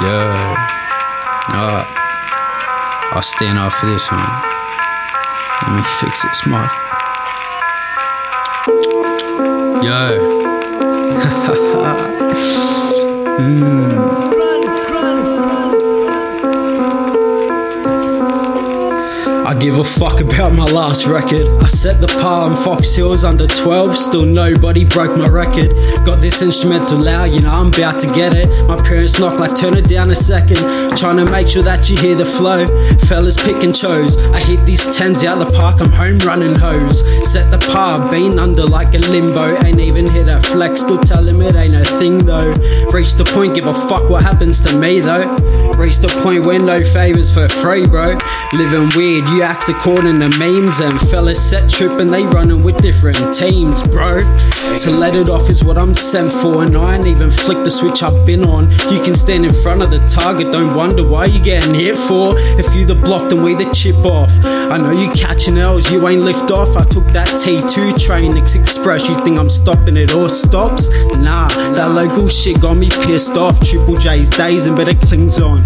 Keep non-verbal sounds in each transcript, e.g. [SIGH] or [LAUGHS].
Yeah. Alright. I'll stand up for this, huh? Let me fix this mic. Yo. [LAUGHS] mm. I give a fuck about my last record. I set the par on Fox Hills under 12, still nobody broke my record. Got this instrumental loud, you know I'm about to get it. My parents knock like turn it down a second. Trying to make sure that you hear the flow. Fellas pick and chose. I hit these tens out the park, I'm home running hose. Set the par, been under like a limbo. Ain't even hit a flex, still tell him it ain't a thing though. Reach the point, give a fuck what happens to me though. Reach the point where no favors for free, bro. Living weird, you act according to memes and fellas set tripping, they running with different teams, bro. To let it off is what I'm sent for, and I ain't even flicked the switch I've been on. You can stand in front of the target, don't wonder why you getting hit for. If you the block, then we the chip off. I know you catching L's, you ain't lift off. I took that T2 train, Express. You think I'm stopping it or stops? Nah, that local shit got me pissed off. Triple J's days and better clings on.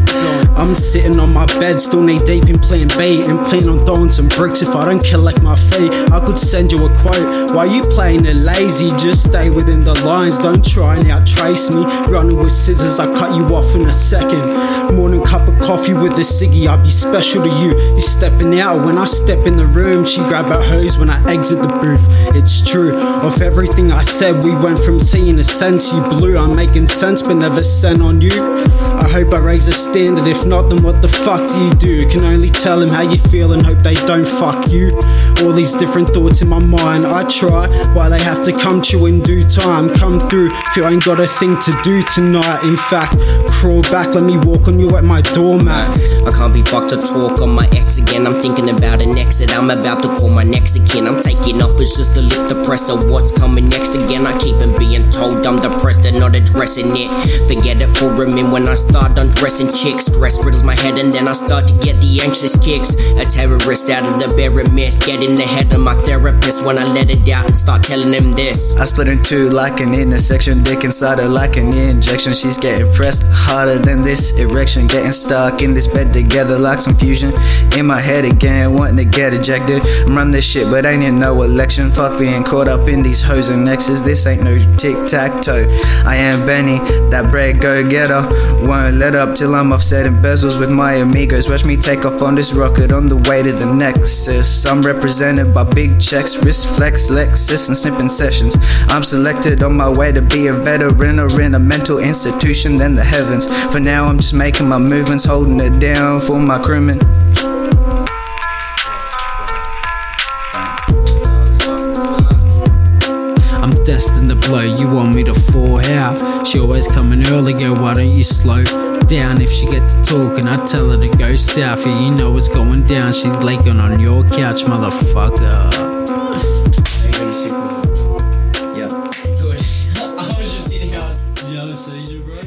I'm sitting on my bed, still knee deep in plan B, and plan on throwing some bricks if I don't collect my fee. I could send you a quote. Why you playing it lazy? Just stay within the lines, don't try and outtrace me. Running with scissors, I cut you off in a second. Morning cup of coffee with a ciggy, I'll be special to you. You stepping out when I step in the room. She grab her hose when I exit the booth. It's true, of everything I said, we went from seeing a sense. You blue, I'm making sense, but never sent on you. I hope I raise a standard, if not, then what the fuck do you do? Can only tell him how you feel and hope they don't fuck you. All these different thoughts in my mind, I try. Why they have to come to in due time? Come through if you ain't got a thing to do tonight. In fact, crawl back, let me walk on you at my doormat. I can't be fucked to talk on my ex again. I'm thinking about an exit. I'm about to call my next again. I'm taking up, it's just to lift the press of what's coming next again. I keep on being told I'm depressed and not addressing it. Forget it for a minute when I start undressing chicks. Stress riddles my head and then I start to get the anxious kicks. A out of the bare mist. Get in the head of my therapist when I let it out and start telling him this. I split in two like an intersection, dick inside her like an injection. She's getting pressed harder than this erection. Getting stuck in this bed together like some fusion. In my head again, wanting to get ejected. Run this shit, but ain't in no election. Fuck being caught up in these hoes and nexus. This ain't no tic tac toe. I am Benny, that bread go getter. Won't let up till I'm offsetting bezels with my amigos. Watch me take off on this rocket on the way to the nexus. I'm represented by big checks, wrist flex, Lexus, and snipping sessions. I'm selected on my way to be a veteran or in a mental institution than the heavens. For now, I'm just making my movements, holding it down for my crewmen. destined to blow. You want me to fall? out? She always coming early, girl. Why don't you slow? down if she get to talking. I tell her to go south, yeah, you know what's going down. She's laying on your couch, motherfucker. Yeah. Good. [LAUGHS] I was just sitting out. The other season, bro.